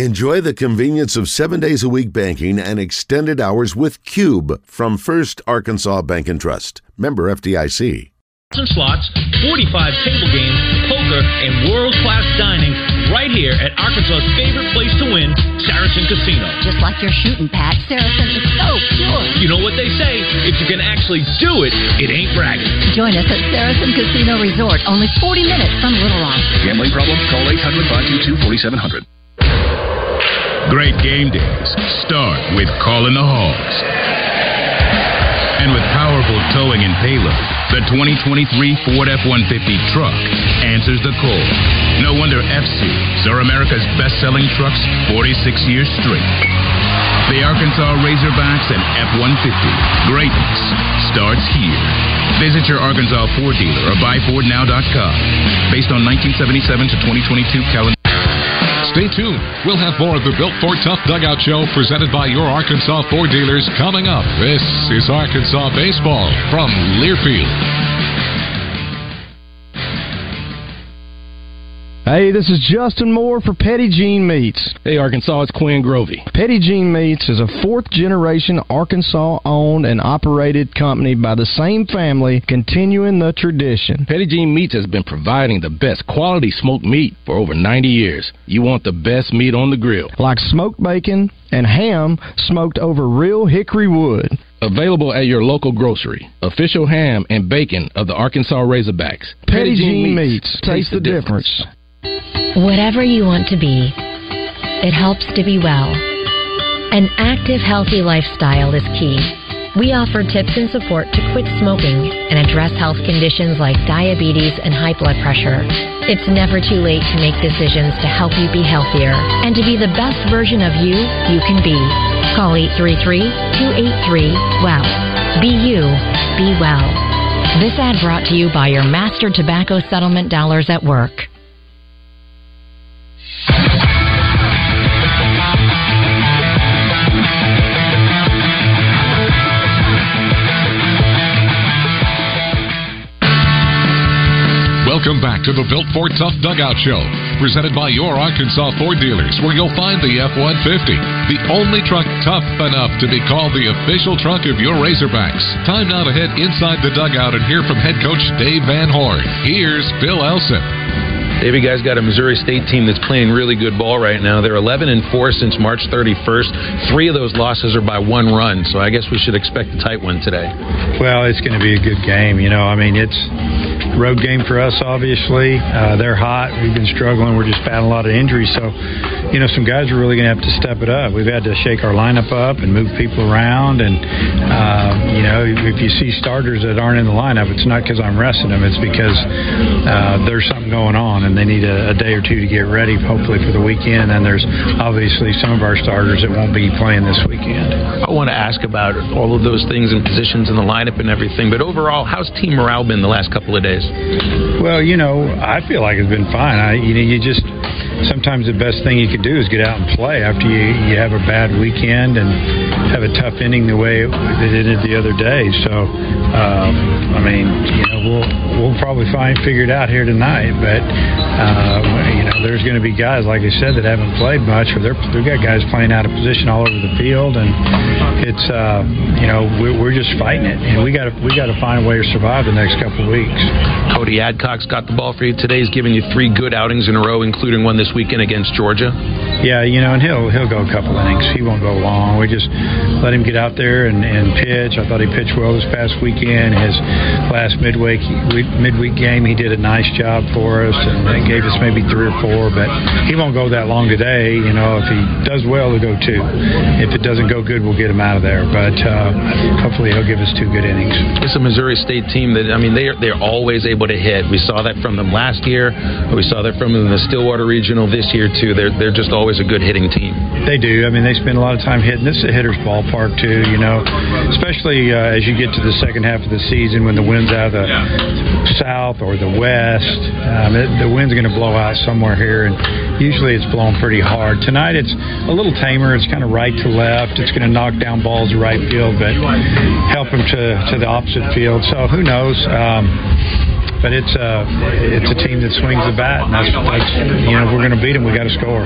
Enjoy the convenience of seven days a week banking and extended hours with Cube from First Arkansas Bank and Trust. Member FDIC. Slots, 45 table games, poker, and world class dining right here at Arkansas's favorite place to win, Saracen Casino. Just like your shooting, Pat, Saracen is so pure. You know what they say if you can actually do it, it ain't bragging. Join us at Saracen Casino Resort, only 40 minutes from Little Rock. Gambling problem? Call 800 522 4700. Great game days start with calling the Hogs. And with powerful towing and payload, the 2023 Ford F-150 truck answers the call. No wonder F-Series are America's best-selling trucks 46 years straight. The Arkansas Razorbacks and F-150. Greatness starts here. Visit your Arkansas Ford dealer or buyfordnow.com. Based on 1977 to 2022 calendar. Stay tuned. We'll have more of the Built Ford Tough Dugout Show presented by your Arkansas Ford dealers coming up. This is Arkansas Baseball from Learfield. Hey, this is Justin Moore for Petit Jean Meats. Hey, Arkansas, it's Quinn Grovey. Petit Jean Meats is a fourth generation Arkansas owned and operated company by the same family, continuing the tradition. Petit Jean Meats has been providing the best quality smoked meat for over 90 years. You want the best meat on the grill. Like smoked bacon and ham smoked over real hickory wood. Available at your local grocery. Official ham and bacon of the Arkansas Razorbacks. Petit Jean Meats. Taste the difference. Whatever you want to be, it helps to be well. An active, healthy lifestyle is key. We offer tips and support to quit smoking and address health conditions like diabetes and high blood pressure. It's never too late to make decisions to help you be healthier and to be the best version of you you can be. Call 833-283-WELL. Be you, be well. This ad brought to you by your master tobacco settlement dollars at work. Welcome back to the Built Ford Tough Dugout Show, presented by your Arkansas Ford dealers, where you'll find the F 150, the only truck tough enough to be called the official truck of your Razorbacks. Time now to head inside the dugout and hear from head coach Dave Van Horn. Here's Phil Elson. Davey guys got a Missouri State team that's playing really good ball right now. They're 11 and 4 since March 31st. Three of those losses are by one run, so I guess we should expect a tight one today. Well, it's going to be a good game. You know, I mean, it's road game for us, obviously. Uh, they're hot. We've been struggling. We're just battling a lot of injuries. So, you know, some guys are really going to have to step it up. We've had to shake our lineup up and move people around. And, uh, you know, if you see starters that aren't in the lineup, it's not because I'm resting them. It's because uh, there's something going on and they need a, a day or two to get ready, hopefully, for the weekend. And there's obviously some of our starters that won't be playing this weekend. I want to ask about all of those things and positions in the lineup and everything. But overall, how's team morale been the last couple of days? Well, you know, I feel like it's been fine. I, you know, you just sometimes the best thing you could do is get out and play after you you have a bad weekend and have a tough inning the way it, it the other day. So, um, I mean, you know, we'll we'll probably find figure it out here tonight. But uh, you know, there's going to be guys like I said that haven't played much, or they're they've got guys playing out of position all over the field, and it's uh, you know we're, we're just fighting it, and we got we got to find a way to survive the next couple of weeks. Cody Adcock's got the ball for you today. He's given you three good outings in a row, including one this weekend against Georgia. Yeah, you know, and he'll he'll go a couple innings. He won't go long. We just let him get out there and, and pitch. I thought he pitched well this past weekend. His last midweek midweek game, he did a nice job for us and gave us maybe three or four. But he won't go that long today. You know, if he does well, he'll go two. If it doesn't go good, we'll get him out of there. But uh, hopefully, he'll give us two good innings. It's a Missouri State team that I mean they're they're always able to hit. We saw that from them last year. We saw that from them in the Stillwater Regional this year too. They're they're just always a good hitting team. They do. I mean, they spend a lot of time hitting. This is a hitter's ballpark too. You know, especially uh, as you get to the second half of the season when the wind's out of the south or the west. Um, it, the wind's going to blow out somewhere here, and usually it's blowing pretty hard. Tonight it's a little tamer. It's kind of right to left. It's going to knock down balls to right field, but help them to to the opposite field. So who knows? Um, but it's a it's a team that swings the bat, and that's, that's you know we're going to beat them, we got to score.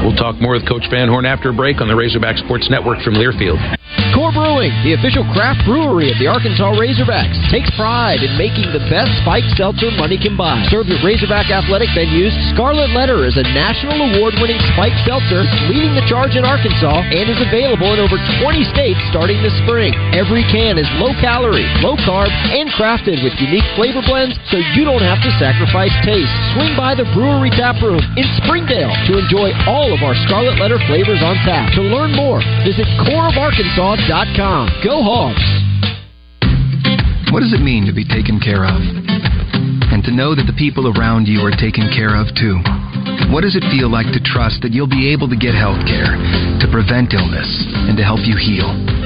We'll talk more with Coach Van Horn after a break on the Razorback Sports Network from Learfield. Core Brewing, the official craft brewery of the Arkansas Razorbacks, takes pride in making the best spiked seltzer money can buy. Served at Razorback athletic venues, Scarlet Letter is a national award-winning spiked seltzer leading the charge in Arkansas and is available in over 20 states starting this spring. Every can is low calorie, low carb, and crafted with unique flavor blends so you don't have to sacrifice taste. Swing by the brewery tap room in Springdale to enjoy all of our Scarlet Letter flavors on tap. To learn more, visit coreofarkansas.com. Go Hogs! What does it mean to be taken care of? And to know that the people around you are taken care of too. What does it feel like to trust that you'll be able to get health care, to prevent illness, and to help you heal?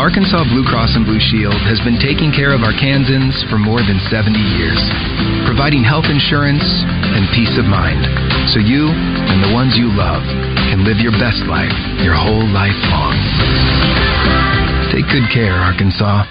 Arkansas Blue Cross and Blue Shield has been taking care of Arkansans for more than 70 years, providing health insurance and peace of mind so you and the ones you love can live your best life your whole life long. Take good care, Arkansas.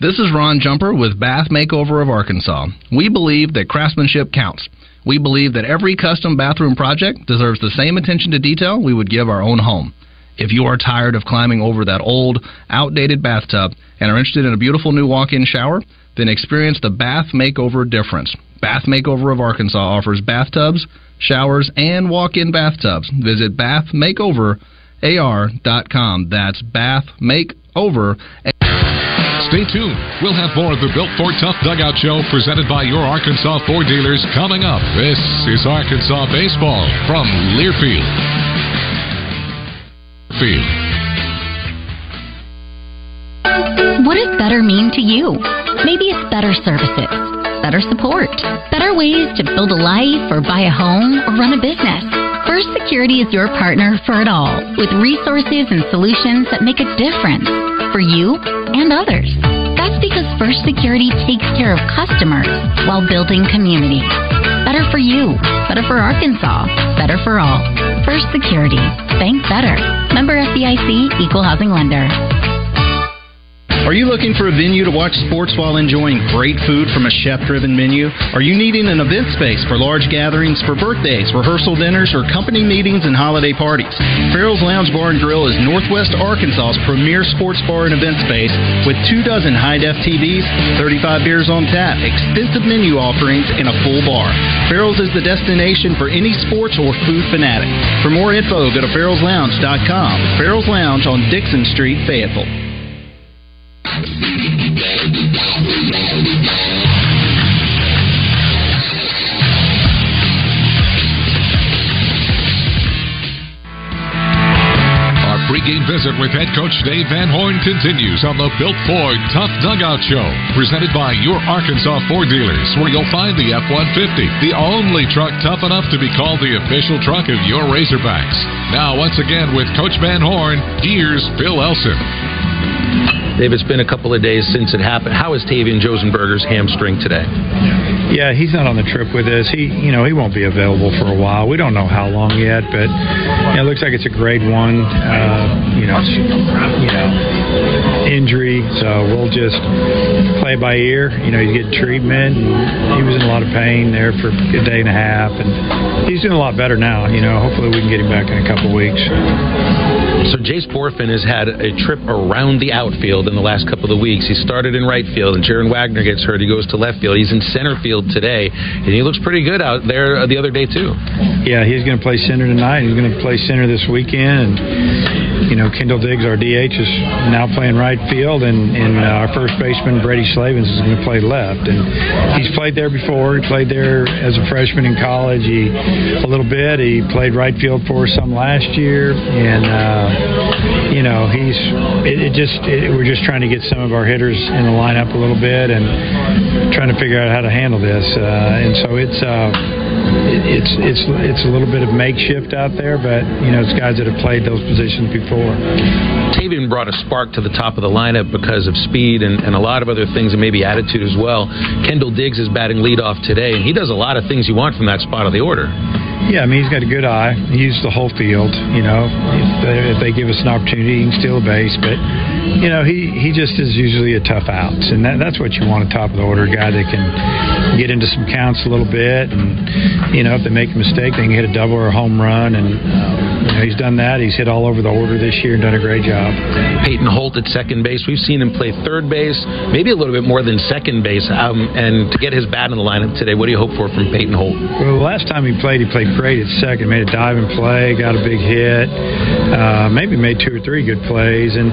This is Ron Jumper with Bath Makeover of Arkansas. We believe that craftsmanship counts. We believe that every custom bathroom project deserves the same attention to detail we would give our own home. If you are tired of climbing over that old, outdated bathtub and are interested in a beautiful new walk in shower, then experience the Bath Makeover difference. Bath Makeover of Arkansas offers bathtubs, showers, and walk in bathtubs. Visit bathmakeoverar.com. That's Bath Makeover. Stay tuned. We'll have more of the Built Ford Tough Dugout Show presented by your Arkansas Ford dealers coming up. This is Arkansas Baseball from Learfield. What does better mean to you? Maybe it's better services, better support, better ways to build a life or buy a home or run a business. First Security is your partner for it all, with resources and solutions that make a difference for you and others. That's because First Security takes care of customers while building communities. Better for you, better for Arkansas, better for all. First Security. Bank better. Member FDIC, Equal Housing Lender. Are you looking for a venue to watch sports while enjoying great food from a chef driven menu? Are you needing an event space for large gatherings, for birthdays, rehearsal dinners, or company meetings and holiday parties? Farrell's Lounge Bar and Grill is Northwest Arkansas's premier sports bar and event space with two dozen high def TVs, 35 beers on tap, extensive menu offerings, and a full bar. Farrell's is the destination for any sports or food fanatic. For more info, go to farrellslounge.com. Farrell's Lounge on Dickson Street, Fayetteville. Our pregame visit with head coach Dave Van Horn continues on the Built Ford Tough Dugout Show, presented by your Arkansas Ford dealers, where you'll find the F 150, the only truck tough enough to be called the official truck of your Razorbacks. Now, once again, with Coach Van Horn, here's Phil Elson. Dave, it's been a couple of days since it happened. How is Tavian Josenberger's hamstring today? Yeah, he's not on the trip with us. He, you know, he won't be available for a while. We don't know how long yet, but you know, it looks like it's a grade one, uh, you know, you know, injury. So we'll just play by ear. You know, he's getting treatment. And he was in a lot of pain there for a day and a half, and he's doing a lot better now. You know, hopefully we can get him back in a couple weeks. So Jace Bohrofen has had a trip around the outfield in the last couple of weeks. He started in right field, and Jared Wegner gets hurt. He goes to left field. He's in center field today, and he looks pretty good out there uh, the other day too. Yeah, he's going to play center tonight. He's going to play center this weekend. And, you know, Kendall Diggs, our DH, is now playing right field, and, and uh, our first baseman Brady Slavens is going to play left. And he's played there before. He played there as a freshman in college. He a little bit. He played right field for us some last year, and. Uh, you know, he's it, it just it, we're just trying to get some of our hitters in the lineup a little bit and trying to figure out how to handle this. Uh, and so it's uh, it, it's it's it's a little bit of makeshift out there, but you know, it's guys that have played those positions before. Tavian brought a spark to the top of the lineup because of speed and, and a lot of other things, and maybe attitude as well. Kendall Diggs is batting leadoff today, and he does a lot of things you want from that spot of the order. Yeah, I mean he's got a good eye. He uses the whole field. You know, if they, if they give us an opportunity, he can steal a base. But you know, he he just is usually a tough out, and that, that's what you want a top of the order guy that can get into some counts a little bit, and you know, if they make a mistake, they can hit a double or a home run, and um, you know, he's done that. He's hit all over the order this year and done a great job. Peyton Holt at second base. We've seen him play third base, maybe a little bit more than second base. Um, and to get his bat in the lineup today, what do you hope for from Peyton Holt? Well, the last time he played, he played great at second, made a diving play, got a big hit, uh, maybe made two or three good plays, and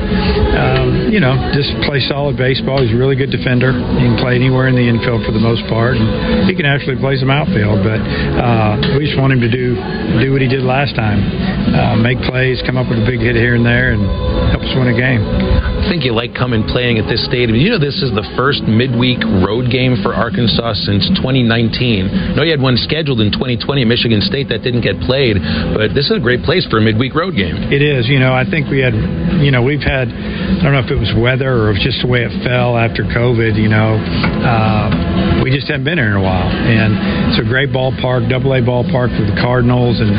um, you know, just play solid baseball. He's a really good defender. He can play anywhere in the infield for the most part, and he can actually play some outfield. But uh, we just want him to do do what he did last time, uh, make plays, come up with a big hit here and there, and help us win a game. I think you like coming playing at this stadium. You know, this is the first midweek road game for Arkansas since 2019. I know you had one scheduled in 2020 at Michigan State that didn't get played, but this is a great place for a midweek road game. It is. You know, I think we had, you know, we've had, I don't know if it was weather or just the way it fell after COVID, you know, uh, we just haven't been here in a while. And it's a great ballpark, double A ballpark for the Cardinals, and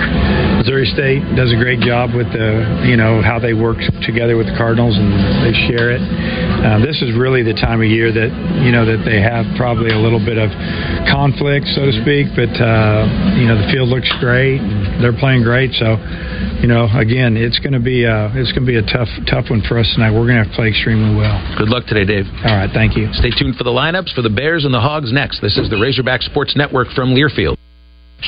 Missouri State does a great job with the, you know, how they work together with the Cardinals and they share it. Uh, this is really the time of year that, you know, that they have probably a little bit of conflict, so to speak, but, uh, you know, the field looks great. They're playing great. So, you know, again, it's going to be uh, it's going to be a tough tough one for us tonight. We're going to have to play extremely well. Good luck today, Dave. All right, thank you. Stay tuned for the lineups for the Bears and the Hogs next. This is the Razorback Sports Network from Learfield.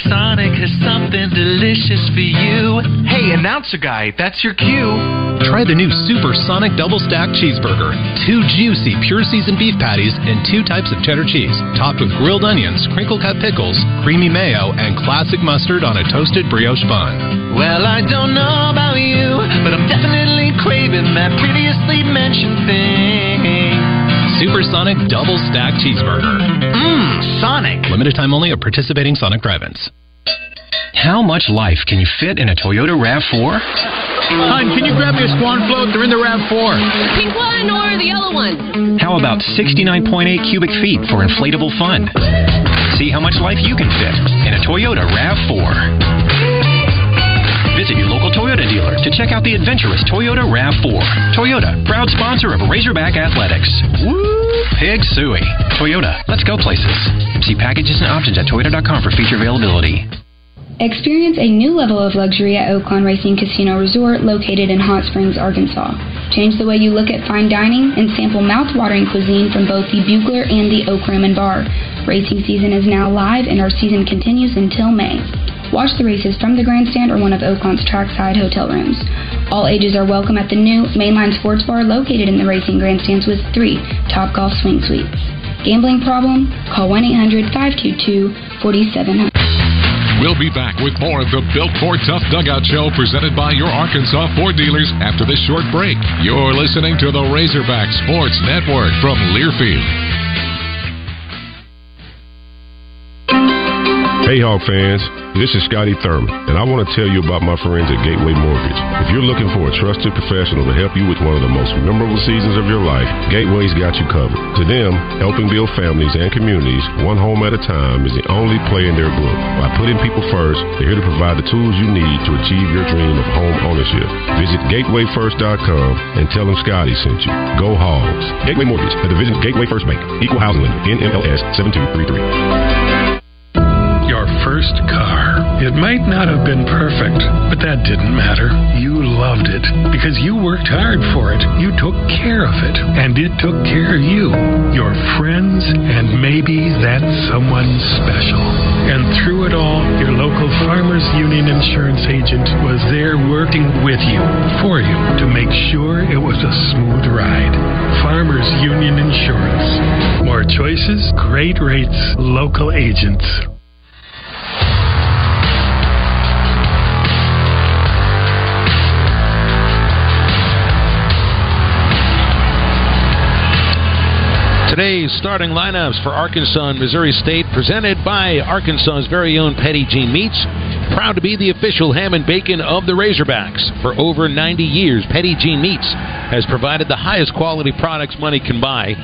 Sonic has something delicious for you. Hey, announcer guy, that's your cue. Try the new Super Sonic Double Stack Cheeseburger. Two juicy, pure seasoned beef patties and two types of cheddar cheese, topped with grilled onions, crinkle cut pickles, creamy mayo, and classic mustard on a toasted brioche bun. Well, I don't know about you, but I'm definitely craving that previously mentioned thing. Super Sonic Double Stack Cheeseburger. Mmm, Sonic. Limited time only at participating Sonic drive-ins. How much life can you fit in a Toyota RAV4? Hon, can you grab me a Swan float? They're in the RAV4. Pink one or the yellow one? How about 69.8 cubic feet for inflatable fun? See how much life you can fit in a Toyota RAV4. Visit your local Toyota dealer to check out the adventurous Toyota RAV4. Toyota, proud sponsor of Razorback Athletics. Woo! Pig Sooie. Toyota, let's go places. See packages and options at toyota.com for feature availability. Experience a new level of luxury at Oaklawn Racing Casino Resort located in Hot Springs, Arkansas. Change the way you look at fine dining and sample mouth-watering cuisine from both the Bugler and the Oak Rim and Bar. Racing season is now live and our season continues until May. Watch the races from the grandstand or one of Oaklawn's trackside hotel rooms. All ages are welcome at the new Mainline Sports Bar located in the racing grandstands with three Top Golf Swing Suites. Gambling problem? Call 1 800 522 4700. We'll be back with more of the Built for Tough Dugout Show presented by your Arkansas Ford dealers after this short break. You're listening to the Razorback Sports Network from Learfield. Hey, Hawk fans, this is Scotty Thurman, and I want to tell you about my friends at Gateway Mortgage. If you're looking for a trusted professional to help you with one of the most memorable seasons of your life, Gateway's got you covered. To them, helping build families and communities one home at a time is the only play in their book. By putting people first, they're here to provide the tools you need to achieve your dream of home ownership. Visit gatewayfirst.com and tell them Scotty sent you. Go Hogs. Gateway Mortgage, a division of Gateway First Bank, equal housing lender, NMLS 7233 your first car. It might not have been perfect, but that didn't matter. You loved it because you worked hard for it. You took care of it, and it took care of you, your friends, and maybe that someone special. And through it all, your local Farmers Union insurance agent was there working with you, for you, to make sure it was a smooth ride. Farmers Union Insurance. More choices, great rates, local agents. Today's starting lineups for Arkansas and Missouri State, presented by Arkansas's very own Petit Jean Meats. Proud to be the official ham and bacon of the Razorbacks. For over 90 years, Petit Jean Meats has provided the highest quality products money can buy.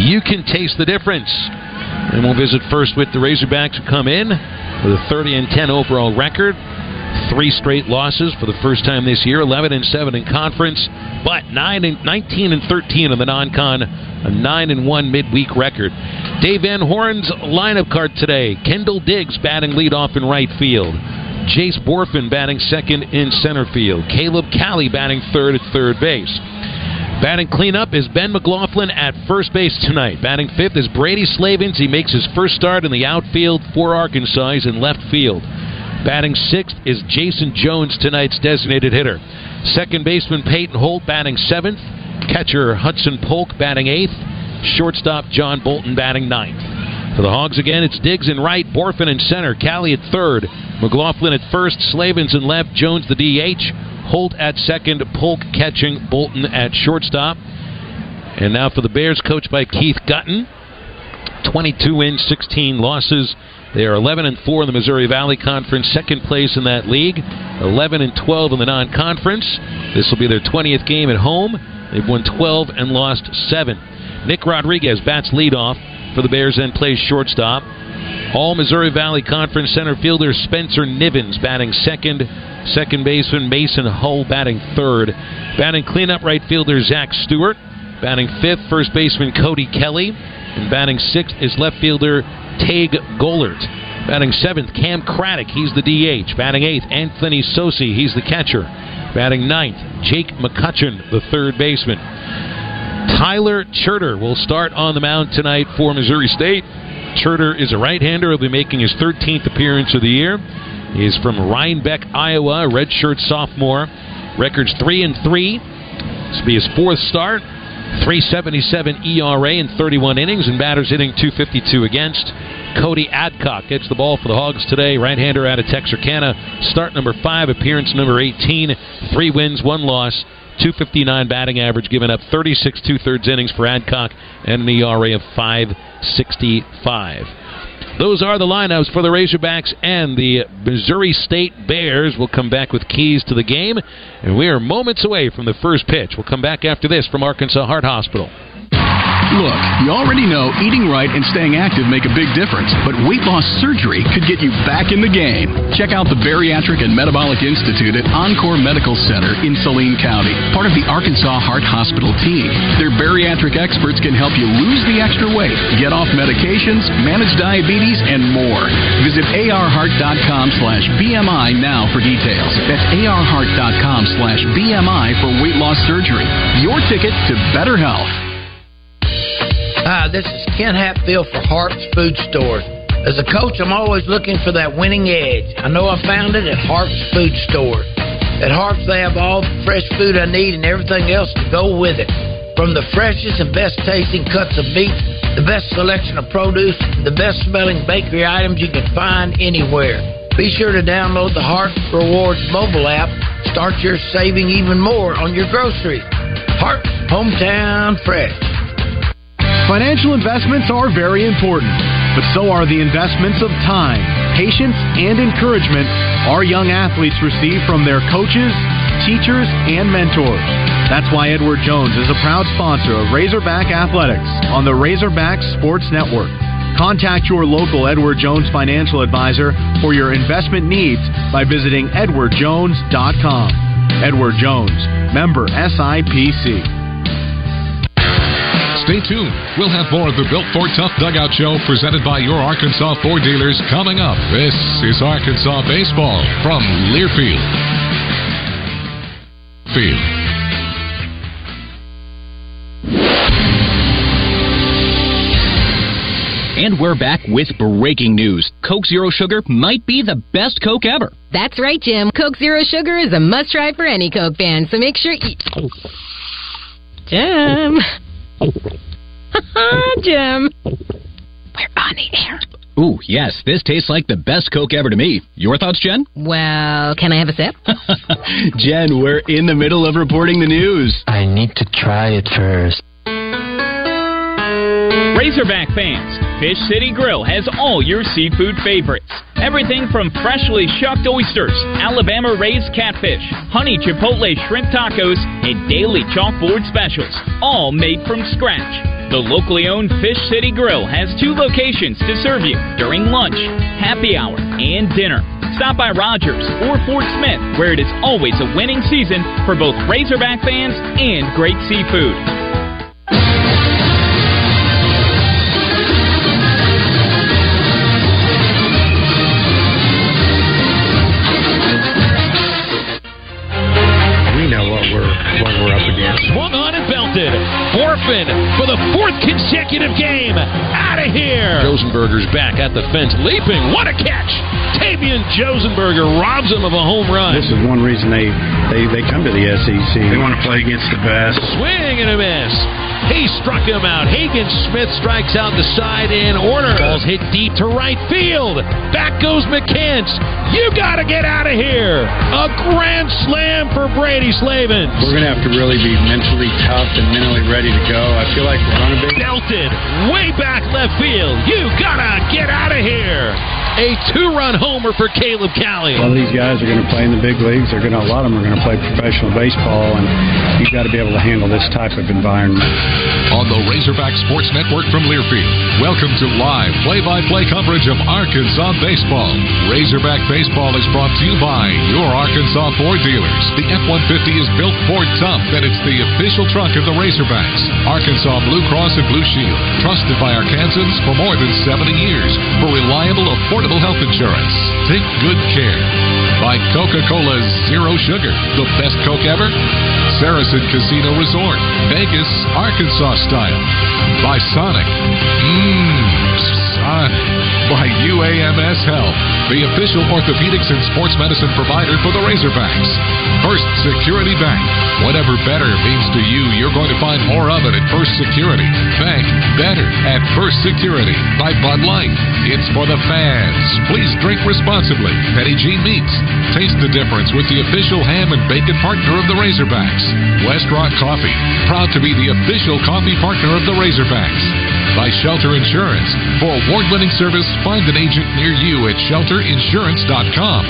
You can taste the difference. And we'll visit first with the Razorbacks who come in with a 30 and 10 overall record. Three straight losses for the first time this year, 11 and 7 in conference, but 9 and 19 and 13 in the non-con, a 9 and 1 midweek record. Dave Van Horn's lineup card today: Kendall Diggs batting leadoff in right field. Jace Bohrofen batting second in center field. Caleb Cali batting third at third base. Batting cleanup is Ben McLaughlin at first base tonight. Batting fifth is Brady Slavens. He makes his first start in the outfield for Arkansas. He's in left field. Batting sixth is Jayson Jones, tonight's designated hitter. Second baseman Peyton Holt batting seventh. Catcher Hudson Polk batting eighth. Shortstop John Bolton batting ninth. For the Hogs again, it's Diggs in right, Bohrofen in center, Cali at third, McLaughlin at first, Slavens in left, Jones the DH, Holt at second, Polk catching, Bolton at shortstop. And now for the Bears, coached by Keith Guttin. 22 wins, 16 losses. They are 11 and 4 in the Missouri Valley Conference, second place in that league. 11 and 12 in the non-conference. This will be their 20th game at home. They've won 12 and lost 7. Nick Rodriguez bats leadoff for the Bears and plays shortstop. All Missouri Valley Conference center fielder Spencer Nivens batting second. Second baseman Mason Hull batting third. Batting cleanup right fielder Zach Stewart. Batting fifth, first baseman Cody Kelly. And batting sixth is left fielder Tage Golert. Batting seventh, Cam Craddock. He's the DH. Batting eighth, Anthony Sosi. He's the catcher. Batting ninth, Jake McCutcheon, the third baseman. Tyler Cherter will start on the mound tonight for Missouri State. Cherter is a right-hander. He'll be making his 13th appearance of the year. He is from Reinbeck, Iowa, redshirt sophomore. Records three and three. This will be his fourth start. 377 ERA in 31 innings, and batters hitting 252 against. Cody Adcock gets the ball for the Hogs today. Right-hander out of Texarkana. Start number five, appearance number 18. Three wins, one loss. 259 batting average, giving up 36 two thirds innings for Adcock and an ERA of 565. Those are the lineups for the Razorbacks and the Missouri State Bears. We'll come back with keys to the game, and we are moments away from the first pitch. We'll come back after this from Arkansas Heart Hospital. Look, you already know eating right and staying active make a big difference, but weight loss surgery could get you back in the game. Check out the Bariatric and Metabolic Institute at Encore Medical Center in Saline County, part of the Arkansas Heart Hospital team. Their bariatric experts can help you lose the extra weight, get off medications, manage diabetes, and more. Visit arheart.com slash BMI now for details. That's arheart.com slash BMI for weight loss surgery. Your ticket to better health. Hi, this is Ken Hatfield for Harps Food Store. As a coach, I'm always looking for that winning edge. I know I found it at Harps Food Store. At Harps, they have all the fresh food I need and everything else to go with it. From the freshest and best tasting cuts of meat, the best selection of produce, the best smelling bakery items you can find anywhere. Be sure to download the Harps Rewards mobile app. Start your saving even more on your groceries. Harps Hometown Fresh. Financial investments are very important, but so are the investments of time, patience, and encouragement our young athletes receive from their coaches, teachers, and mentors. That's why Edward Jones is a proud sponsor of Razorback Athletics on the Razorback Sports Network. Contact your local Edward Jones financial advisor for your investment needs by visiting edwardjones.com. Edward Jones, member SIPC. Stay tuned. We'll have more of the Built Ford Tough Dugout Show presented by your Arkansas Ford dealers coming up. This is Arkansas Baseball from Learfield. Field. And we're back with breaking news. Coke Zero Sugar might be the best Coke ever. That's right, Jim. Coke Zero Sugar is a must try for any Coke fan, so make sure you. Oh. Jim. Jim. We're on the air. Ooh, yes, this tastes like the best Coke ever to me. Your thoughts, Jen? Well, can I have a sip? Jen, we're in the middle of reporting the news. I need to try it first. Razorback fans, Fish City Grill has all your seafood favorites. Everything from freshly shucked oysters, Alabama raised catfish, honey chipotle shrimp tacos, and daily chalkboard specials, all made from scratch. The locally owned Fish City Grill has two locations to serve you during lunch, happy hour, and dinner. Stop by Rogers or Fort Smith, where it is always a winning season for both Razorback fans and great seafood. And belted. Orphan for the fourth consecutive game. Out of here. Josenberger's back at the fence, leaping. What a catch! Tavian Josenberger robs him of a home run. This is one reason they, they, they come to the SEC. They want to play against the best. Swing and a miss. He struck him out. Hagen Smith strikes out the side in order. Ball's hit deep to right field. Back goes McCants. You got to get out of here. A grand slam for Brady Slavens. We're going to have to really be mentally tough and mentally ready to go. I feel like we're on a big. Belted way back left field. You gotta get out of here. A two-run homer for Caleb Cali. A lot of these guys are going to play in the big leagues. They're going to. A lot of them are going to play professional baseball, and you've got to be able to handle this type of environment. On the Razorback Sports Network from Learfield, welcome to live play-by-play coverage of Arkansas baseball. Razorback baseball is brought to you by your Arkansas Ford dealers. The F-150 is built Ford tough, and it's the official truck of the Razorbacks. Arkansas Blue Cross and Blue Shield, trusted by Arkansans for more than 70 years for reliable, affordable health insurance. Take good care. By Coca-Cola Zero Sugar, the best Coke ever. Saracen Casino Resort, Vegas, Arkansas style. By Sonic. Mmm, By UAMS Health, the official orthopedics and sports medicine provider for the Razorbacks. First Security Bank. Whatever better means to you, you're going to find more of it at First Security. Bank better at First Security by Bud Light. It's for the fans. Please drink responsibly. Petit Jean Meats. Taste the difference with the official ham and bacon partner of the Razorbacks. West Rock Coffee. Proud to be the official coffee partner of the Razorbacks. By Shelter Insurance. For award winning service, find an agent near you at shelterinsurance.com.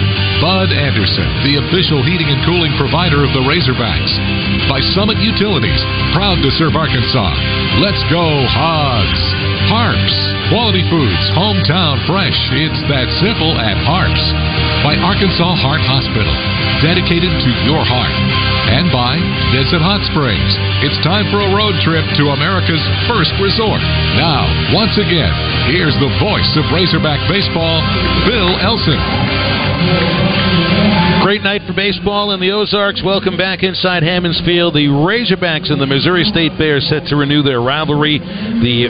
Bud Anderson, the official heating and cooling provider of the Razorbacks. By Summit Utilities, proud to serve Arkansas. Let's go, Hogs! Harps, quality foods, hometown fresh. It's that simple at Harps. By Arkansas Heart Hospital, dedicated to your heart. And by Visit Hot Springs. It's time for a road trip to America's first resort. Now, once again, here's the voice of Razorback Baseball, Phil Elson. Great night for baseball in the Ozarks. Welcome back inside Hammons Field. The Razorbacks and the Missouri State Bears set to renew their rivalry. The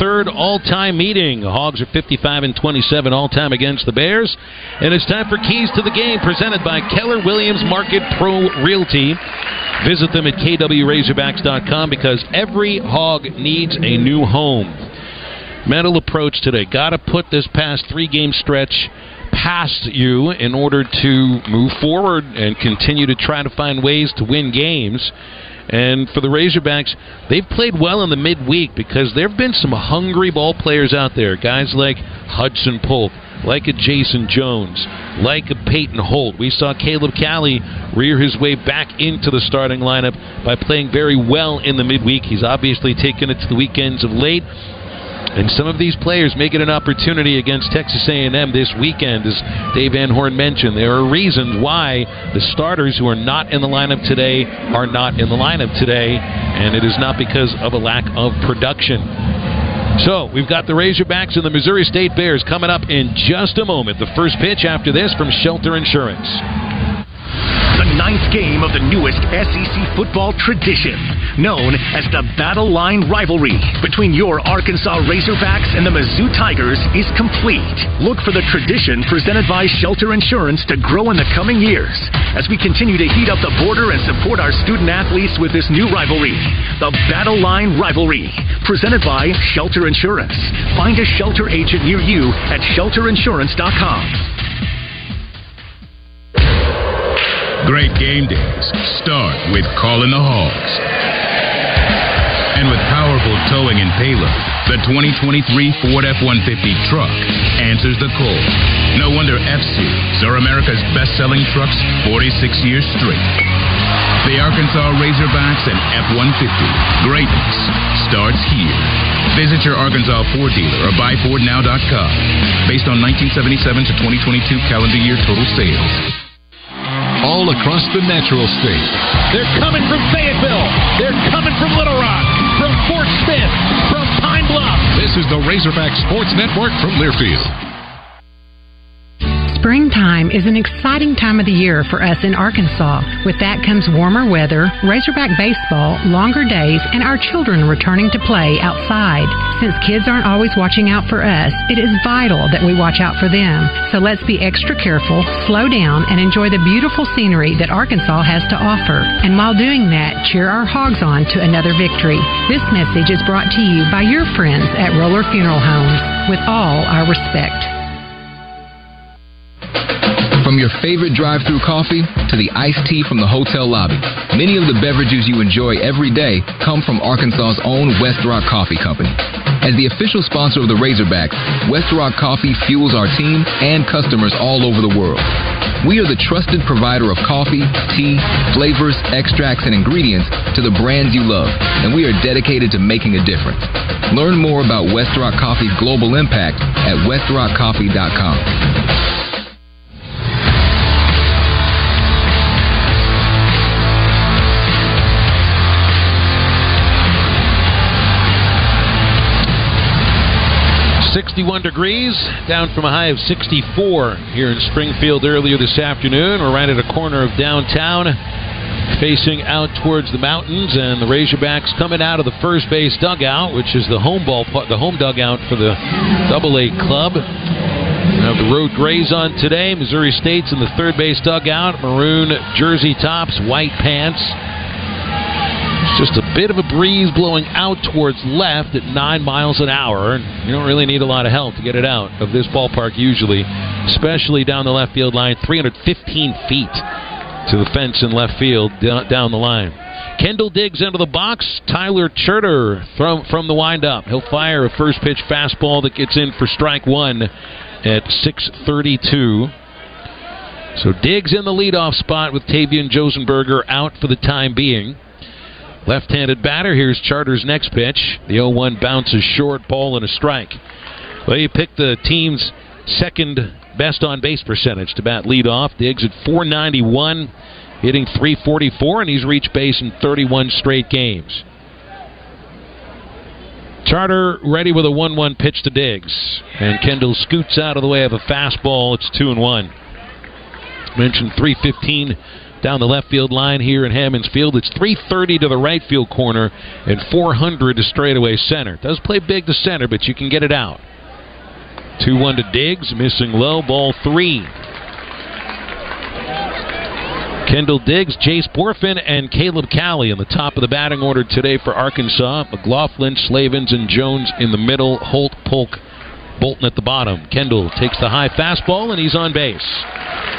83rd all-time meeting. The Hogs are 55 and 27 all-time against the Bears. And it's time for Keys to the Game, presented by Keller Williams Market Pro Realty. Visit them at kwrazorbacks.com because every hog needs a new home. Mental approach today. Got to put this past three-game stretch past you in order to move forward and continue to try to find ways to win games. And for the Razorbacks, they've played well in the midweek because there have been some hungry ball players out there. Guys like Hudson Polk, like a Jayson Jones, like a Peyton Holt. We saw Caleb Cali rear his way back into the starting lineup by playing very well in the midweek. He's obviously taken it to the weekends of late. And some of these players may get an opportunity against Texas A&M this weekend, as Dave Van Horn mentioned. There are reasons why the starters who are not in the lineup today are not in the lineup today, and it is not because of a lack of production. So, we've got the Razorbacks and the Missouri State Bears coming up in just a moment. The first pitch after this from Shelter Insurance. The ninth game of the newest SEC football tradition, known as the Battle Line Rivalry between your Arkansas Razorbacks and the Mizzou Tigers, is complete. Look for the tradition presented by Shelter Insurance to grow in the coming years as we continue to heat up the border and support our student athletes with this new rivalry, the Battle Line Rivalry, presented by Shelter Insurance. Find a shelter agent near you at shelterinsurance.com. Great game days start with calling the Hogs. And with powerful towing and payload, the 2023 Ford F-150 truck answers the call. No wonder F-Series are America's best-selling trucks 46 years straight. The Arkansas Razorbacks and F-150. Greatness starts here. Visit your Arkansas Ford dealer or buyfordnow.com. Based on 1977 to 2022 calendar year total sales. All across the natural state. They're coming from Fayetteville. They're coming from Little Rock, from Fort Smith, from Pine Bluff. This is the Razorback Sports Network from Learfield. Springtime is an exciting time of the year for us in Arkansas. With that comes warmer weather, Razorback baseball, longer days, and our children returning to play outside. Since kids aren't always watching out for us, it is vital that we watch out for them. So let's be extra careful, slow down, and enjoy the beautiful scenery that Arkansas has to offer. And while doing that, cheer our hogs on to another victory. This message is brought to you by your friends at Roller Funeral Homes. With all our respect. From your favorite drive through coffee to the iced tea from the hotel lobby, many of the beverages you enjoy every day come from Arkansas's own West Rock Coffee Company. As the official sponsor of the Razorbacks, West Rock Coffee fuels our team and customers all over the world. We are the trusted provider of coffee, tea, flavors, extracts, and ingredients to the brands you love, and we are dedicated to making a difference. Learn more about West Rock Coffee's global impact at westrockcoffee.com. Sixty-one degrees, down from a high of 64 here in Springfield earlier this afternoon. We're right at a corner of downtown, facing out towards the mountains, and the Razorbacks coming out of the first base dugout, which is the home ball, the home dugout for the Double A club. We have the road grays on today. Missouri State's in the third base dugout, maroon jersey tops, white pants. Just a bit of a breeze blowing out towards left at nine miles an hour. You don't really need a lot of help to get it out of this ballpark usually, especially down the left field line, 315 feet to the fence in left field down the line. Kendall digs into the box. Tyler Cherter from from the windup. He'll fire a first pitch fastball that gets in for strike one at 6:32. So Diggs in the leadoff spot with Tavian Josenberger out for the time being. Left-handed batter. Here's Charter's next pitch. The 0-1 bounces short, ball and a strike. Well, you picked the team's second best on base percentage to bat leadoff. Diggs at 491, hitting 344, and he's reached base in 31 straight games. Charter ready with a 1 1 pitch to Diggs. And Kendall scoots out of the way of a fastball. It's 2 and 1. Mentioned 315 down the left field line here in Hammons Field. It's 330 to the right field corner and 400 to straightaway center. Does play big to center, but you can get it out. 2 1 to Diggs, missing low, ball three. Kendall Diggs, Jace Bohrofen, and Caleb Cali in the top of the batting order today for Arkansas. McLaughlin, Slavens, and Jones in the middle. Holt, Polk, Bolton at the bottom. Kendall takes the high fastball, and he's on base.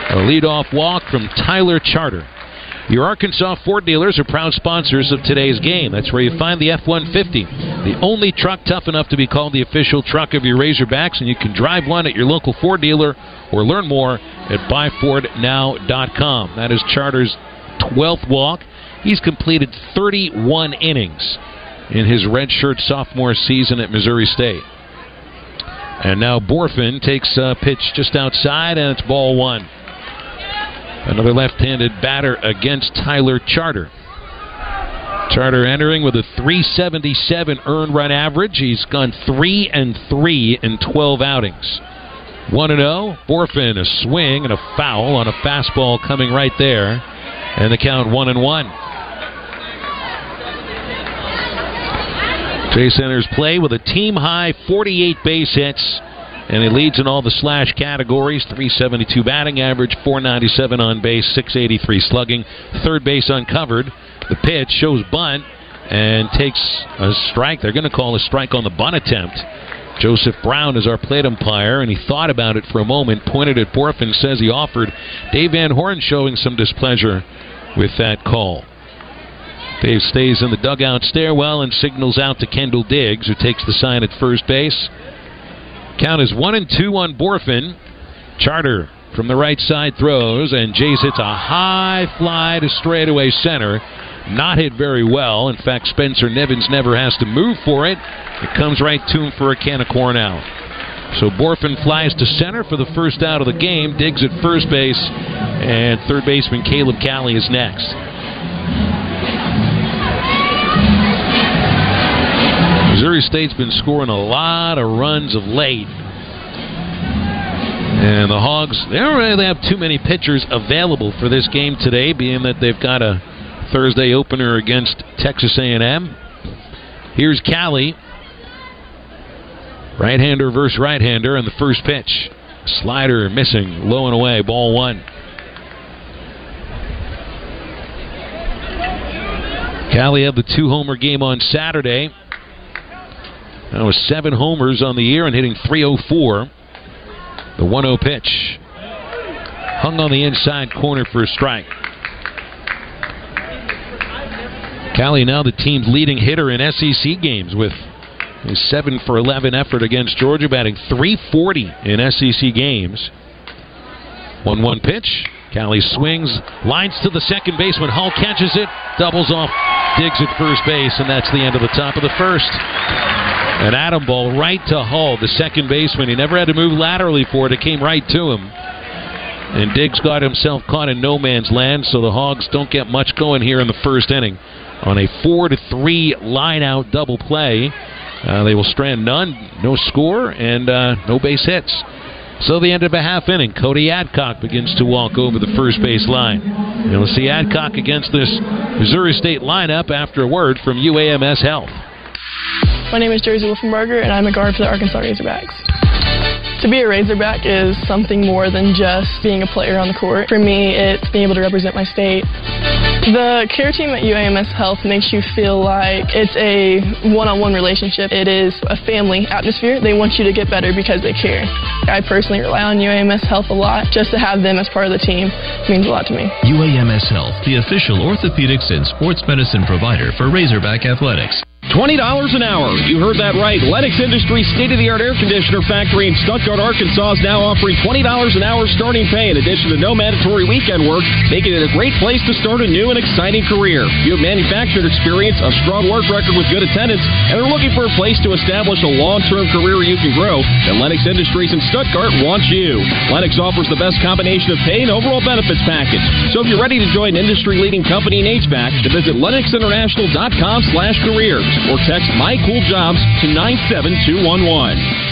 A leadoff walk from Tyler Charter. Your Arkansas Ford dealers are proud sponsors of today's game. That's where you find the F 150, the only truck tough enough to be called the official truck of your Razorbacks, and you can drive one at your local Ford dealer or learn more at buyfordnow.com. That is Charter's 12th walk. He's completed 31 innings in his redshirt sophomore season at Missouri State. And now Bohrofen takes a pitch just outside, and it's ball one. Another left-handed batter against Tyler Charter. Charter entering with a 377 earned run average. He's gone 3 and 3 in 12 outings. 1 0. Bohrofen a swing and a foul on a fastball coming right there. And the count 1 and 1. Chase Centers play with a team high 48 base hits and he leads in all the slash categories 372 batting average, 497 on base, 683 slugging, third base uncovered. The pitch shows bunt and takes a strike. They're going to call a strike on the bunt attempt. Joseph Brown is our plate umpire, and he thought about it for a moment, pointed at Bohrofen, says he offered. Dave Van Horn showing some displeasure with that call. Dave stays in the dugout stairwell and signals out to Kendall Diggs, who takes the sign at first base. Count is one and two on Bohrofen. Charter from the right side throws, and Jace hits a high fly to straightaway center. Not hit very well. In fact, Spencer Nivens never has to move for it. It comes right to him for a can of corn out. So Bohrofen flies to center for the first out of the game. Diggs at first base, and third baseman Caleb Cali is next. Missouri State's been scoring a lot of runs of late. And the Hogs, they don't really have too many pitchers available for this game today, being that they've got a Thursday opener against Texas A&M. Here's Cali, right-hander versus right-hander, and the first pitch, slider missing, low and away, ball one. Cali had the two-homer game on Saturday. That was seven homers on the year and hitting 304. The 1 0 pitch. Hung on the inside corner for a strike. Cali now the team's leading hitter in SEC games with a 7 for 11 effort against Georgia, batting 340 in SEC games. 1 1 pitch. Cali swings, lines to the second baseman. Hull catches it, doubles off, Diggs at first base, and that's the end of the top of the first. An Adam ball right to Hull, the second baseman. He never had to move laterally for it. It came right to him. And Diggs got himself caught in no man's land, so the Hogs don't get much going here in the first inning. On a 4 to 3 line out double play, uh, they will strand none, no score, and uh, no base hits. So the end of a half inning, Cody Adcock begins to walk over the first base line. You'll see Adcock against this Missouri State lineup after a word from UAMS Health. My name is Jersey Wolfenbarger, and I'm a guard for the Arkansas Razorbacks. To be a Razorback is something more than just being a player on the court. For me, it's being able to represent my state. The care team at UAMS Health makes you feel like it's a one-on-one relationship. It is a family atmosphere. They want you to get better because they care. I personally rely on UAMS Health a lot. Just to have them as part of the team means a lot to me. UAMS Health, the official orthopedics and sports medicine provider for Razorback Athletics. $20 an hour. You heard that right. Lennox Industries state of the art air conditioner factory in Stuttgart, Arkansas is now offering $20 an hour starting pay in addition to no mandatory weekend work, making it a great place to start a new and exciting career. You have manufactured experience, a strong work record with good attendance, and are looking for a place to establish a long term career you can grow, then Lennox Industries in Stuttgart wants you. Lennox offers the best combination of pay and overall benefits package. So if you're ready to join an industry leading company in HVAC, to visit lennoxinternational.com slash careers or text My Cool Jobs to 97211.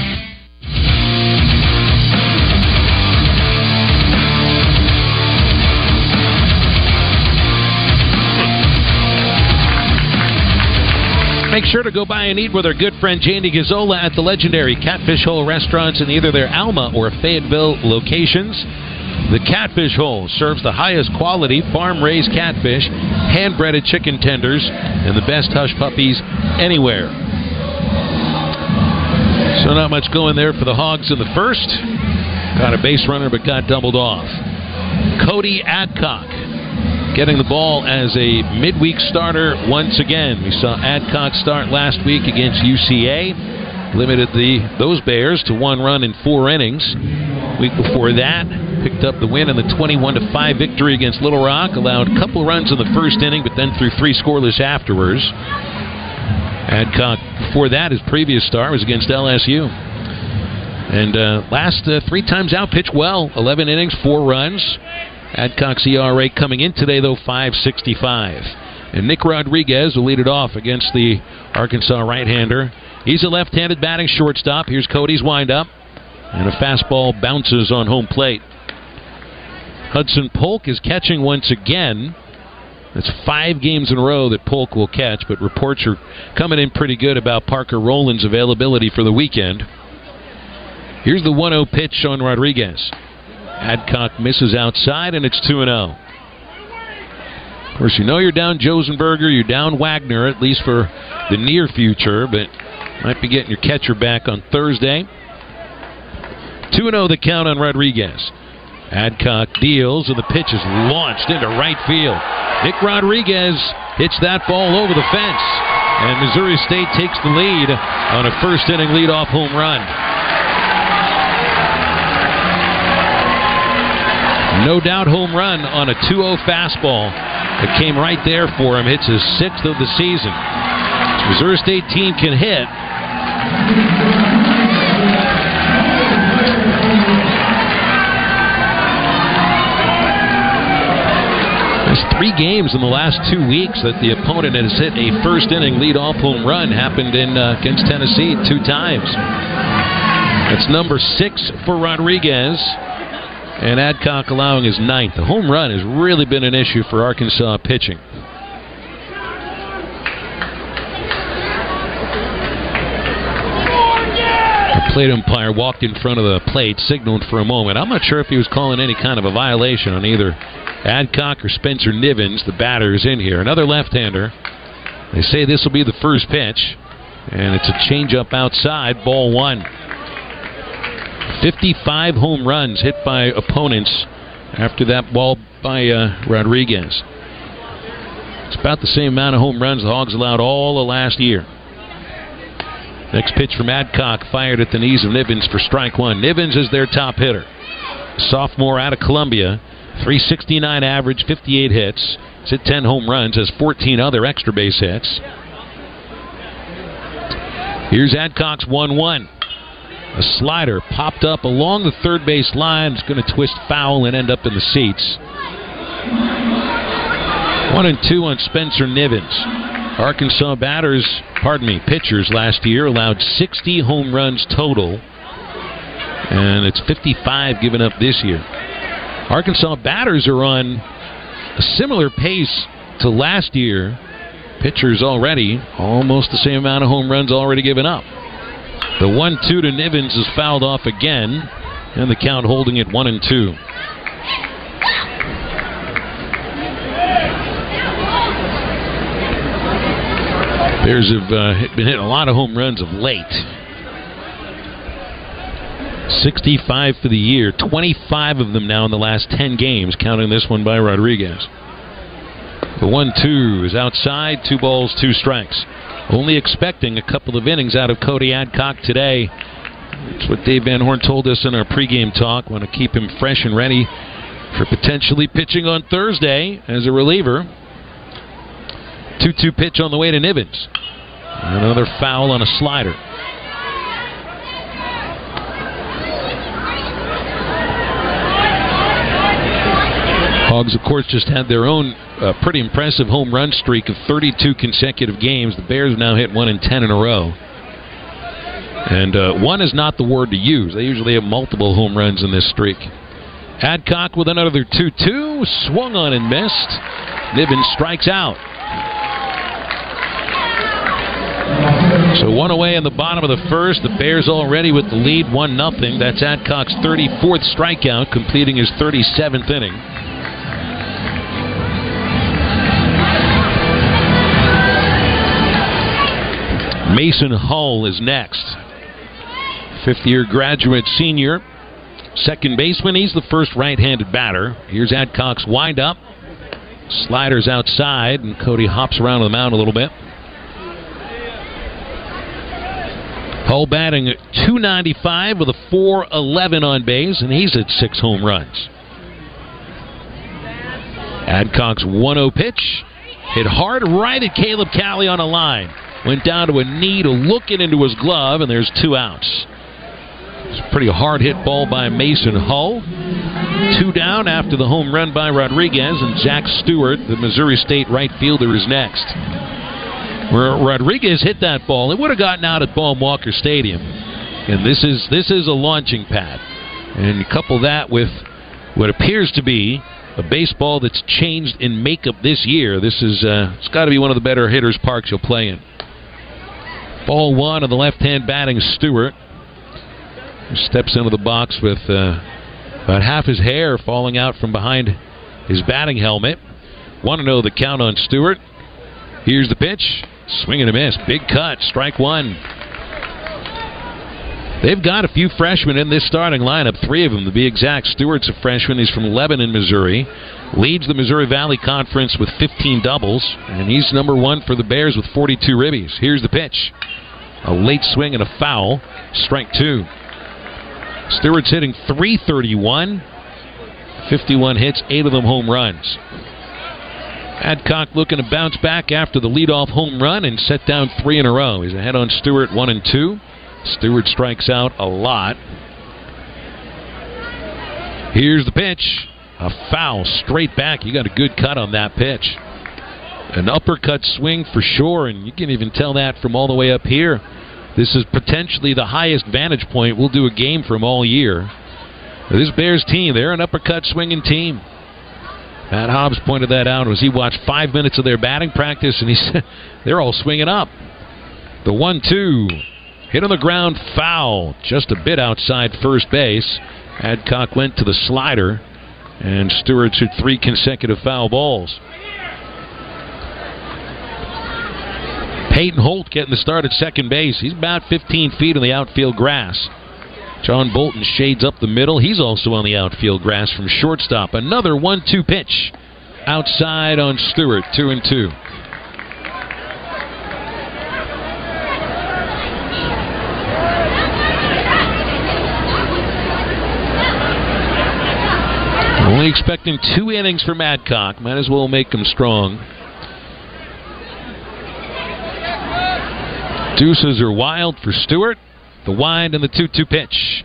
Make sure to go by and eat with our good friend Janie Gazzola at the legendary Catfish Hole restaurants in either their Alma or Fayetteville locations. The Catfish Hole serves the highest quality farm raised catfish, hand breaded chicken tenders, and the best hush puppies anywhere. So, not much going there for the Hogs in the first. Got a base runner, but got doubled off. Cody Adcock getting the ball as a midweek starter once again. We saw Adcock start last week against UCA, limited the those Bears to one run in four innings. Week before that, picked up the win in the 21 to 5 victory against Little Rock, allowed a couple runs in the first inning, but then threw three scoreless afterwards. Adcock, before that, his previous start was against LSU. And uh, last uh, three times out, pitched well. 11 innings, four runs. Adcock's ERA coming in today, though, 565. And Nick Rodriguez will lead it off against the Arkansas right hander. He's a left handed batting shortstop. Here's Cody's windup. And a fastball bounces on home plate. Hudson Polk is catching once again. That's five games in a row that Polk will catch, but reports are coming in pretty good about Parker Rowland's availability for the weekend. Here's the 1 0 pitch on Rodriguez. Adcock misses outside, and it's 2 0. Of course, you know you're down Josenberger, you're down Wegner, at least for the near future, but might be getting your catcher back on Thursday. 2 0 the count on Rodriguez. Adcock deals, and the pitch is launched into right field. Nick Rodriguez hits that ball over the fence, and Missouri State takes the lead on a first inning leadoff home run. No doubt home run on a 2 0 fastball that came right there for him. Hits his sixth of the season. Missouri State team can hit. Three games in the last two weeks that the opponent has hit a first inning leadoff home run. Happened in uh, against Tennessee two times. That's number six for Rodriguez. And Adcock allowing his ninth. The home run has really been an issue for Arkansas pitching. The plate umpire walked in front of the plate, signaled for a moment. I'm not sure if he was calling any kind of a violation on either Adcock or Spencer Nivens, the batter, is in here. Another left-hander. They say this will be the first pitch, and it's a changeup outside, ball one. 55 home runs hit by opponents after that ball by uh, Rodriguez. It's about the same amount of home runs the Hogs allowed all of last year. Next pitch from Adcock fired at the knees of Nivens for strike one. Nivens is their top hitter. Sophomore out of Columbia. 369 average, 58 hits. He's hit 10 home runs, has 14 other extra base hits. Here's Adcock's 1 1. A slider popped up along the third base line. It's going to twist foul and end up in the seats. One and two on Spencer Nivens. Arkansas batters, pardon me, pitchers last year allowed 60 home runs total, and it's 55 given up this year. Arkansas batters are on a similar pace to last year. Pitchers already almost the same amount of home runs already given up. The 1 2 to Nivens is fouled off again, and the count holding it 1 and 2. Bears have uh, been hitting a lot of home runs of late. 65 for the year, 25 of them now in the last 10 games, counting this one by Rodriguez. The 1 2 is outside, two balls, two strikes. Only expecting a couple of innings out of Cody Adcock today. That's what Dave Van Horn told us in our pregame talk. Want to keep him fresh and ready for potentially pitching on Thursday as a reliever. 2 2 pitch on the way to Nivens. Another foul on a slider. Hogs, of course, just had their own uh, pretty impressive home run streak of 32 consecutive games. The Bears now hit 1 in 10 in a row. And uh, one is not the word to use. They usually have multiple home runs in this streak. Adcock with another 2 2. Swung on and missed. Nivens strikes out. So one away in the bottom of the first. The Bears already with the lead, 1 0. That's Adcock's 34th strikeout, completing his 37th inning. Mason Hull is next. Fifth year graduate senior. Second baseman. He's the first right handed batter. Here's Adcock's windup. Sliders outside, and Cody hops around on the mound a little bit. Hull batting at 295 with a 411 on base, and he's at six home runs. Adcock's 1 0 pitch. Hit hard right at Caleb Cali on a line. Went down to a knee to look it into his glove, and there's two outs. It's a pretty hard hit ball by Mason Hull. Two down after the home run by Rodriguez, and Zach Stewart, the Missouri State right fielder, is next. Where Rodriguez hit that ball, it would have gotten out at Baum-Walker Stadium. And this is this is a launching pad. And couple that with what appears to be a baseball that's changed in makeup this year. This is uh, it's got to be one of the better hitters parks you'll play in. Ball one of the left hand batting Stewart. Steps into the box with uh, about half his hair falling out from behind his batting helmet. Want to know the count on Stewart? Here's the pitch. Swing and a miss. Big cut. Strike one. They've got a few freshmen in this starting lineup, three of them to be exact. Stewart's a freshman. He's from Lebanon, Missouri. Leads the Missouri Valley Conference with 15 doubles, and he's number one for the Bears with 42 ribbies. Here's the pitch. A late swing and a foul. Strike two. Stewart's hitting 331. 51 hits, eight of them home runs. Adcock looking to bounce back after the leadoff home run and set down three in a row. He's ahead on Stewart, one and two. Stewart strikes out a lot. Here's the pitch. A foul straight back. You got a good cut on that pitch. An uppercut swing for sure, and you can even tell that from all the way up here. This is potentially the highest vantage point we'll do a game from all year. This Bears team, they're an uppercut swinging team. Matt Hobbs pointed that out as he watched five minutes of their batting practice, and he said they're all swinging up. The one-two hit on the ground, foul, just a bit outside first base. Adcock went to the slider, and Stewart hit three consecutive foul balls. Peyton Holt getting the start at second base. He's about 15 feet on the outfield grass. John Bolton shades up the middle. He's also on the outfield grass from shortstop. Another 1 2 pitch outside on Stewart. 2 and 2. Only expecting two innings from Adcock. Might as well make him strong. Deuces are wild for Stewart. The wind and the 2 2 pitch.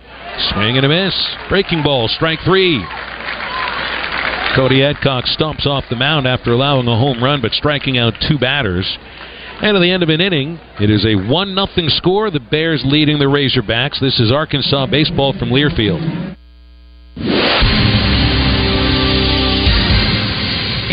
Swing and a miss. Breaking ball, strike three. Cody Adcock stomps off the mound after allowing a home run but striking out two batters. And at the end of an inning, it is a 1 0 score. The Bears leading the Razorbacks. This is Arkansas baseball from Learfield.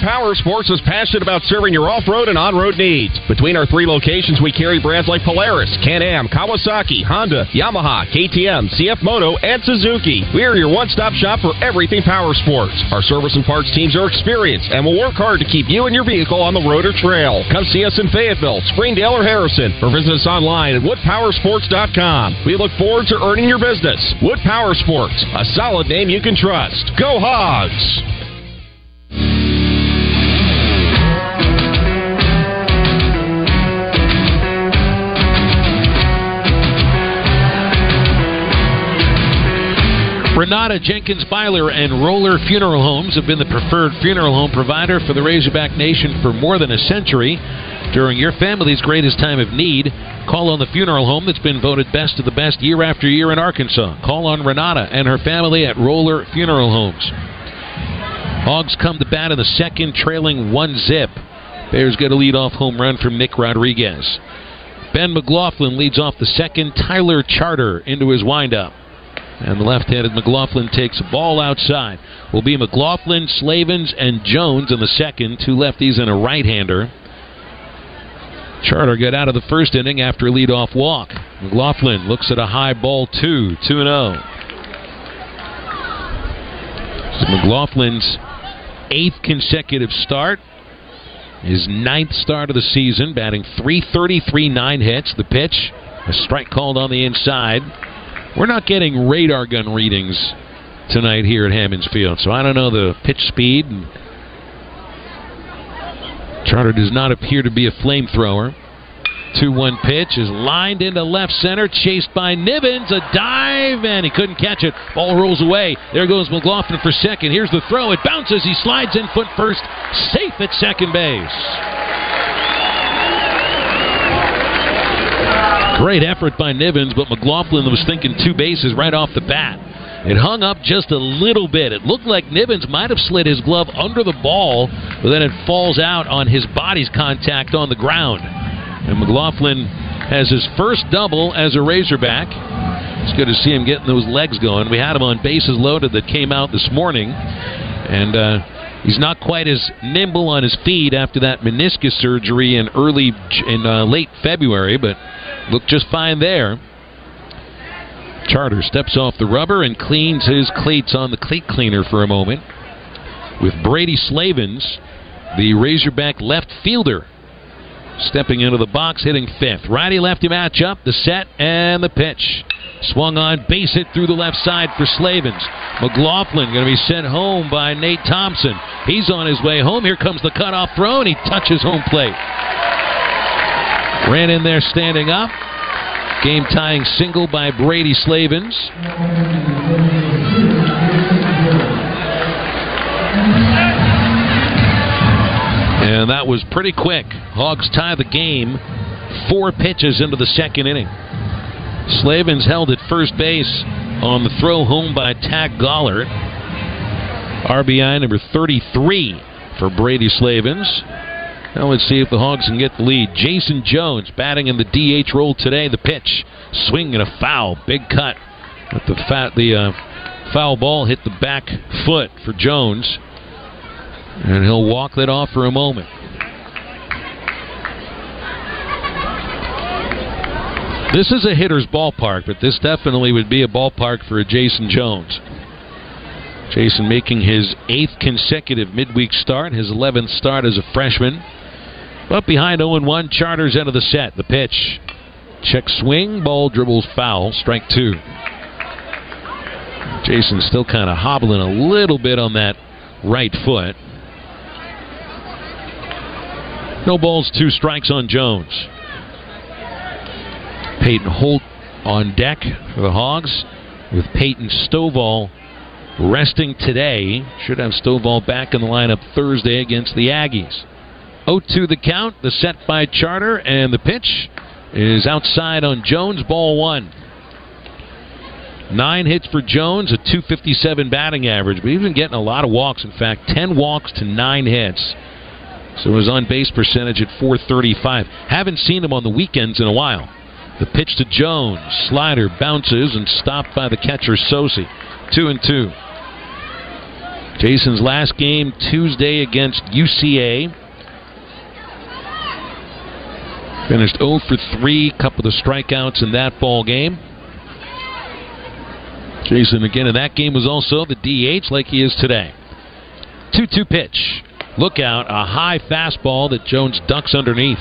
Power Sports is passionate about serving your off-road and on-road needs. Between our three locations, we carry brands like Polaris, Can-Am, Kawasaki, Honda, Yamaha, KTM, CF Moto, and Suzuki. We are your one-stop shop for everything power sports. Our service and parts teams are experienced and will work hard to keep you and your vehicle on the road or trail. Come see us in Fayetteville, Springdale, or Harrison, or visit us online at woodpowersports.com. We look forward to earning your business. Wood Power Sports, a solid name you can trust. Go Hogs! Renata Jenkins Byler and Roller Funeral Homes have been the preferred funeral home provider for the Razorback Nation for more than a century. During your family's greatest time of need, call on the funeral home that's been voted best of the best year after year in Arkansas. Call on Renata and her family at Roller Funeral Homes. Hogs come to bat in the second, trailing one zip. Bears get a leadoff home run from Nick Rodriguez. Ben McLaughlin leads off the second. Tyler Charter into his windup. And the left-handed McLaughlin takes a ball outside. Will be McLaughlin, Slavens, and Jones in the second. Two lefties and a right-hander. Charter got out of the first inning after a leadoff walk. McLaughlin looks at a high ball two, 2 0. So McLaughlin's eighth consecutive start. His ninth start of the season, batting 333, nine hits. The pitch, a strike called on the inside. We're not getting radar gun readings tonight here at Hammons Field, so I don't know the pitch speed. Charter does not appear to be a flamethrower. 2 1 pitch is lined into left center, chased by Nivens. A dive, and he couldn't catch it. Ball rolls away. There goes McLaughlin for second. Here's the throw. It bounces. He slides in foot first, safe at second base. Great effort by Nivens, but McLaughlin was thinking two bases right off the bat. It hung up just a little bit. It looked like Nivens might have slid his glove under the ball, but then it falls out on his body's contact on the ground. And McLaughlin has his first double as a Razorback. It's good to see him getting those legs going. We had him on bases loaded that came out this morning, and uh, he's not quite as nimble on his feet after that meniscus surgery in early in uh, late February, but looked just fine there. Charter steps off the rubber and cleans his cleats on the cleat cleaner for a moment. With Brady Slavens the Razorback left fielder. Stepping into the box, hitting fifth. Righty lefty matchup, the set and the pitch. Swung on, base hit through the left side for Slavens. McLaughlin going to be sent home by Nate Thompson. He's on his way home. Here comes the cutoff throw, and he touches home plate. Ran in there standing up. Game tying single by Brady Slavens. And that was pretty quick. Hogs tie the game four pitches into the second inning. Slavens held at first base on the throw home by Tack Gollard. RBI number 33 for Brady Slavens. Now let's see if the Hogs can get the lead. Jayson Jones batting in the DH role today. The pitch, swing and a foul, big cut. But the fat, the uh, foul ball hit the back foot for Jones, and he'll walk that off for a moment. This is a hitter's ballpark, but this definitely would be a ballpark for a Jayson Jones. Jayson making his eighth consecutive midweek start, his 11th start as a freshman. But behind 0 1, Charters out of the set. The pitch. Check swing, ball dribbles foul, strike two. Jayson's still kind of hobbling a little bit on that right foot. No balls, two strikes on Jones. Peyton Holt on deck for the Hogs with Peyton Stovall resting today. Should have Stovall back in the lineup Thursday against the Aggies. 0 2 the count, the set by Charter, and the pitch is outside on Jones, ball one. Nine hits for Jones, a 257 batting average, but he's been getting a lot of walks. In fact, 10 walks to nine hits. So his on base percentage at 435. Haven't seen him on the weekends in a while. The pitch to Jones. Slider bounces and stopped by the catcher Sosi. Two and two. Jayson's last game Tuesday against UCA. Finished 0 for 3, couple of strikeouts in that ball game. Jayson again in that game was also the DH like he is today. 2 2 pitch. Look out, a high fastball that Jones ducks underneath.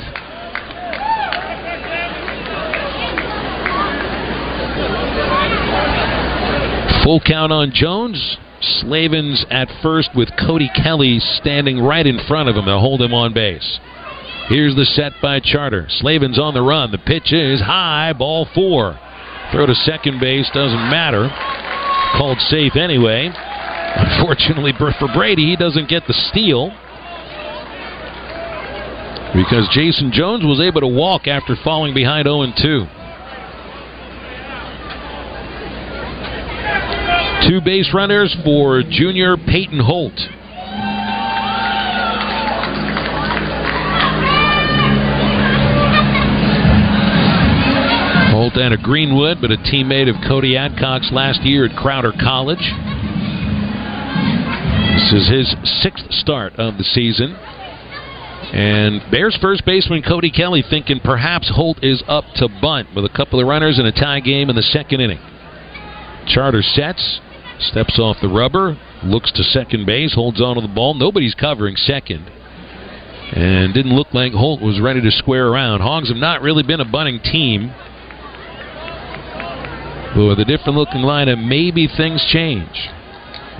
Full count on Jones. Slavens at first with Cody Kelly standing right in front of him to hold him on base. Here's the set by Charter. Slavens on the run. The pitch is high, ball four. Throw to second base doesn't matter. Called safe anyway. Unfortunately for Brady, he doesn't get the steal because Jayson Jones was able to walk after falling behind 0 2. Two base runners for junior Peyton Holt. Holt and a Greenwood, but a teammate of Cody Adcock's last year at Crowder College. This is his sixth start of the season. And Bears first baseman Cody Kelly thinking perhaps Holt is up to bunt with a couple of runners in a tie game in the second inning. Charter sets, steps off the rubber, looks to second base, holds on to the ball. Nobody's covering second. And didn't look like Holt was ready to square around. Hogs have not really been a bunting team. But with a different looking lineup, maybe things change.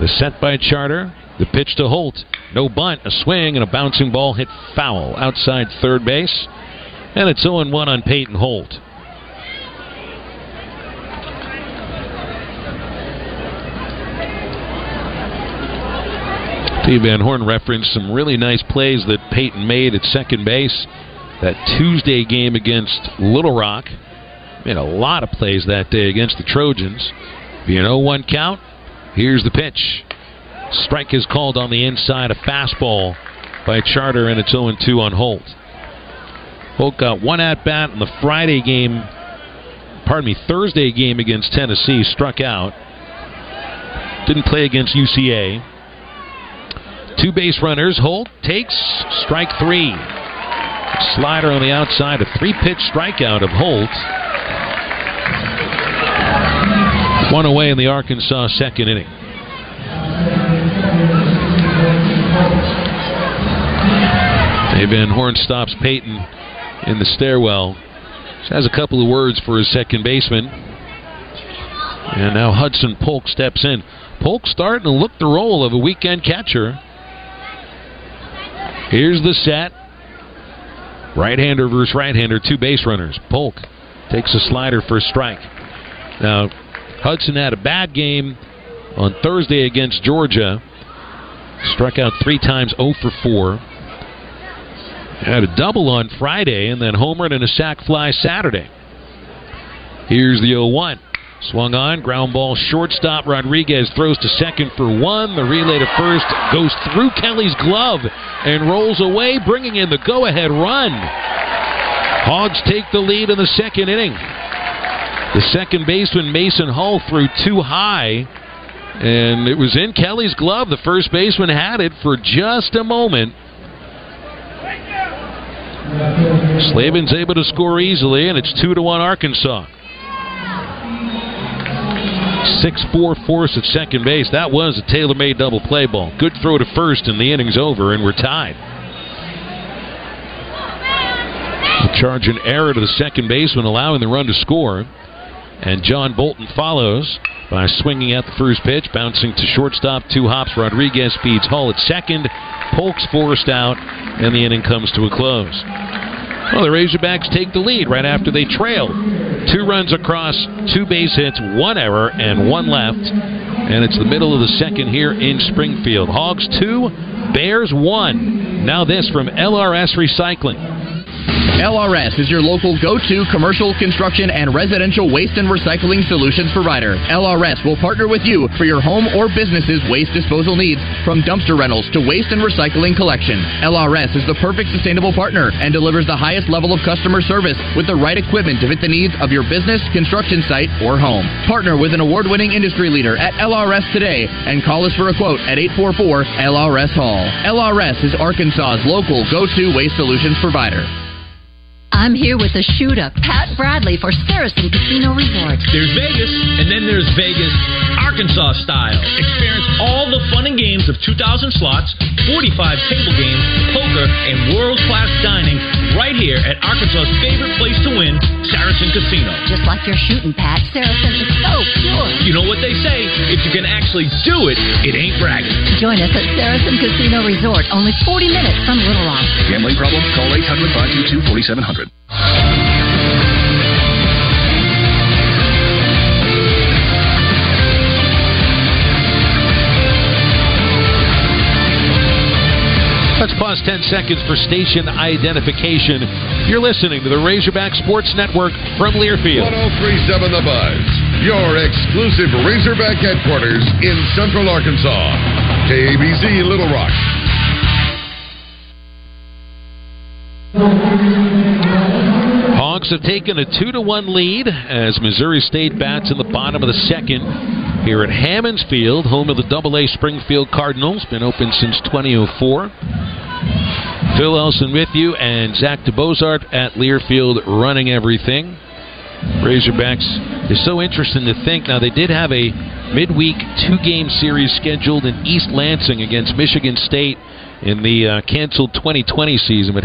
The set by Charter, the pitch to Holt. No bunt, a swing, and a bouncing ball hit foul outside third base. And it's 0 1 on Peyton Holt. Steve Van Horn referenced some really nice plays that Peyton made at second base. That Tuesday game against Little Rock. Made a lot of plays that day against the Trojans. Be an 0 1 count. Here's the pitch. Strike is called on the inside. A fastball by Charter, and it's 0 2 on Holt. Holt got one at bat in the Friday game, pardon me, Thursday game against Tennessee, struck out. Didn't play against UCA. Two base runners. Holt takes strike three. Slider on the outside. A three pitch strikeout of Holt. One away in the Arkansas second inning. Dave Van Horn stops Peyton in the stairwell. She has a couple of words for his second baseman. And now Hudson Polk steps in. Polk starting to look the role of a weekend catcher. Here's the set. Right hander versus right hander, two base runners. Polk takes a slider for a strike. Now, Hudson had a bad game on Thursday against Georgia. Struck out three times, 0 for 4. Had a double on Friday and then homered and a sac fly Saturday. Here's the 0 1. Swung on, ground ball, shortstop. Rodriguez throws to second for one. The relay to first goes through Kelly's glove and rolls away, bringing in the go ahead run. Hogs take the lead in the second inning. The second baseman, Mason Hull, threw too high, and it was in Kelly's glove. The first baseman had it for just a moment. Slavens able to score easily, and it's 2 to 1 Arkansas. 6 4 force at second base. That was a tailor made double play ball. Good throw to first, and the inning's over, and we're tied. Charge an error to the second baseman, allowing the run to score. And John Bolton follows by swinging at the first pitch, bouncing to shortstop. Two hops. Rodriguez feeds Hull at second. Polk's forced out, and the inning comes to a close. Well, the Razorbacks take the lead right after they trailed. Two runs across, two base hits, one error, and one left. And it's the middle of the second here in Springfield. Hogs two, Bears one. Now this from LRS Recycling. LRS is your local go-to commercial construction and residential waste and recycling solutions provider. LRS will partner with you for your home or business's waste disposal needs, from dumpster rentals to waste and recycling collection. LRS is the perfect sustainable partner and delivers the highest level of customer service with the right equipment to fit the needs of your business, construction site, or home. Partner with an award-winning industry leader at LRS today and call us for a quote at 844 LRS Hall. LRS is Arkansas's local go-to waste solutions provider. I'm here with the shooter, Pat Bradley, for Saracen Casino Resort. There's Vegas, and then there's Vegas Arkansas style. Experience all the fun and games of 2,000 slots, 45 table games, poker, and world class dining right here at Arkansas's favorite place to win, Saracen Casino. Just like your shooting, Pat, Saracen is so pure. You know what they say if you can actually do it, it ain't bragging. Join us at Saracen Casino Resort, only 40 minutes from Little Rock. Gambling problem? Call 800 522 4700. Let's pause 10 seconds for station identification. You're listening to the Razorback Sports Network from Learfield. 1037 The Buzz, your exclusive Razorback headquarters in Central Arkansas. KABZ Little Rock. Hogs have taken a 2 to 1 lead as Missouri State bats in the bottom of the second here at Hammons Field, home of the AA Springfield Cardinals. Been open since 2004. Phil Elson with you and Zach DeBozart at Learfield running everything. Razorbacks is so interesting to think. Now, they did have a midweek two game series scheduled in East Lansing against Michigan State in the uh, canceled 2020 season, but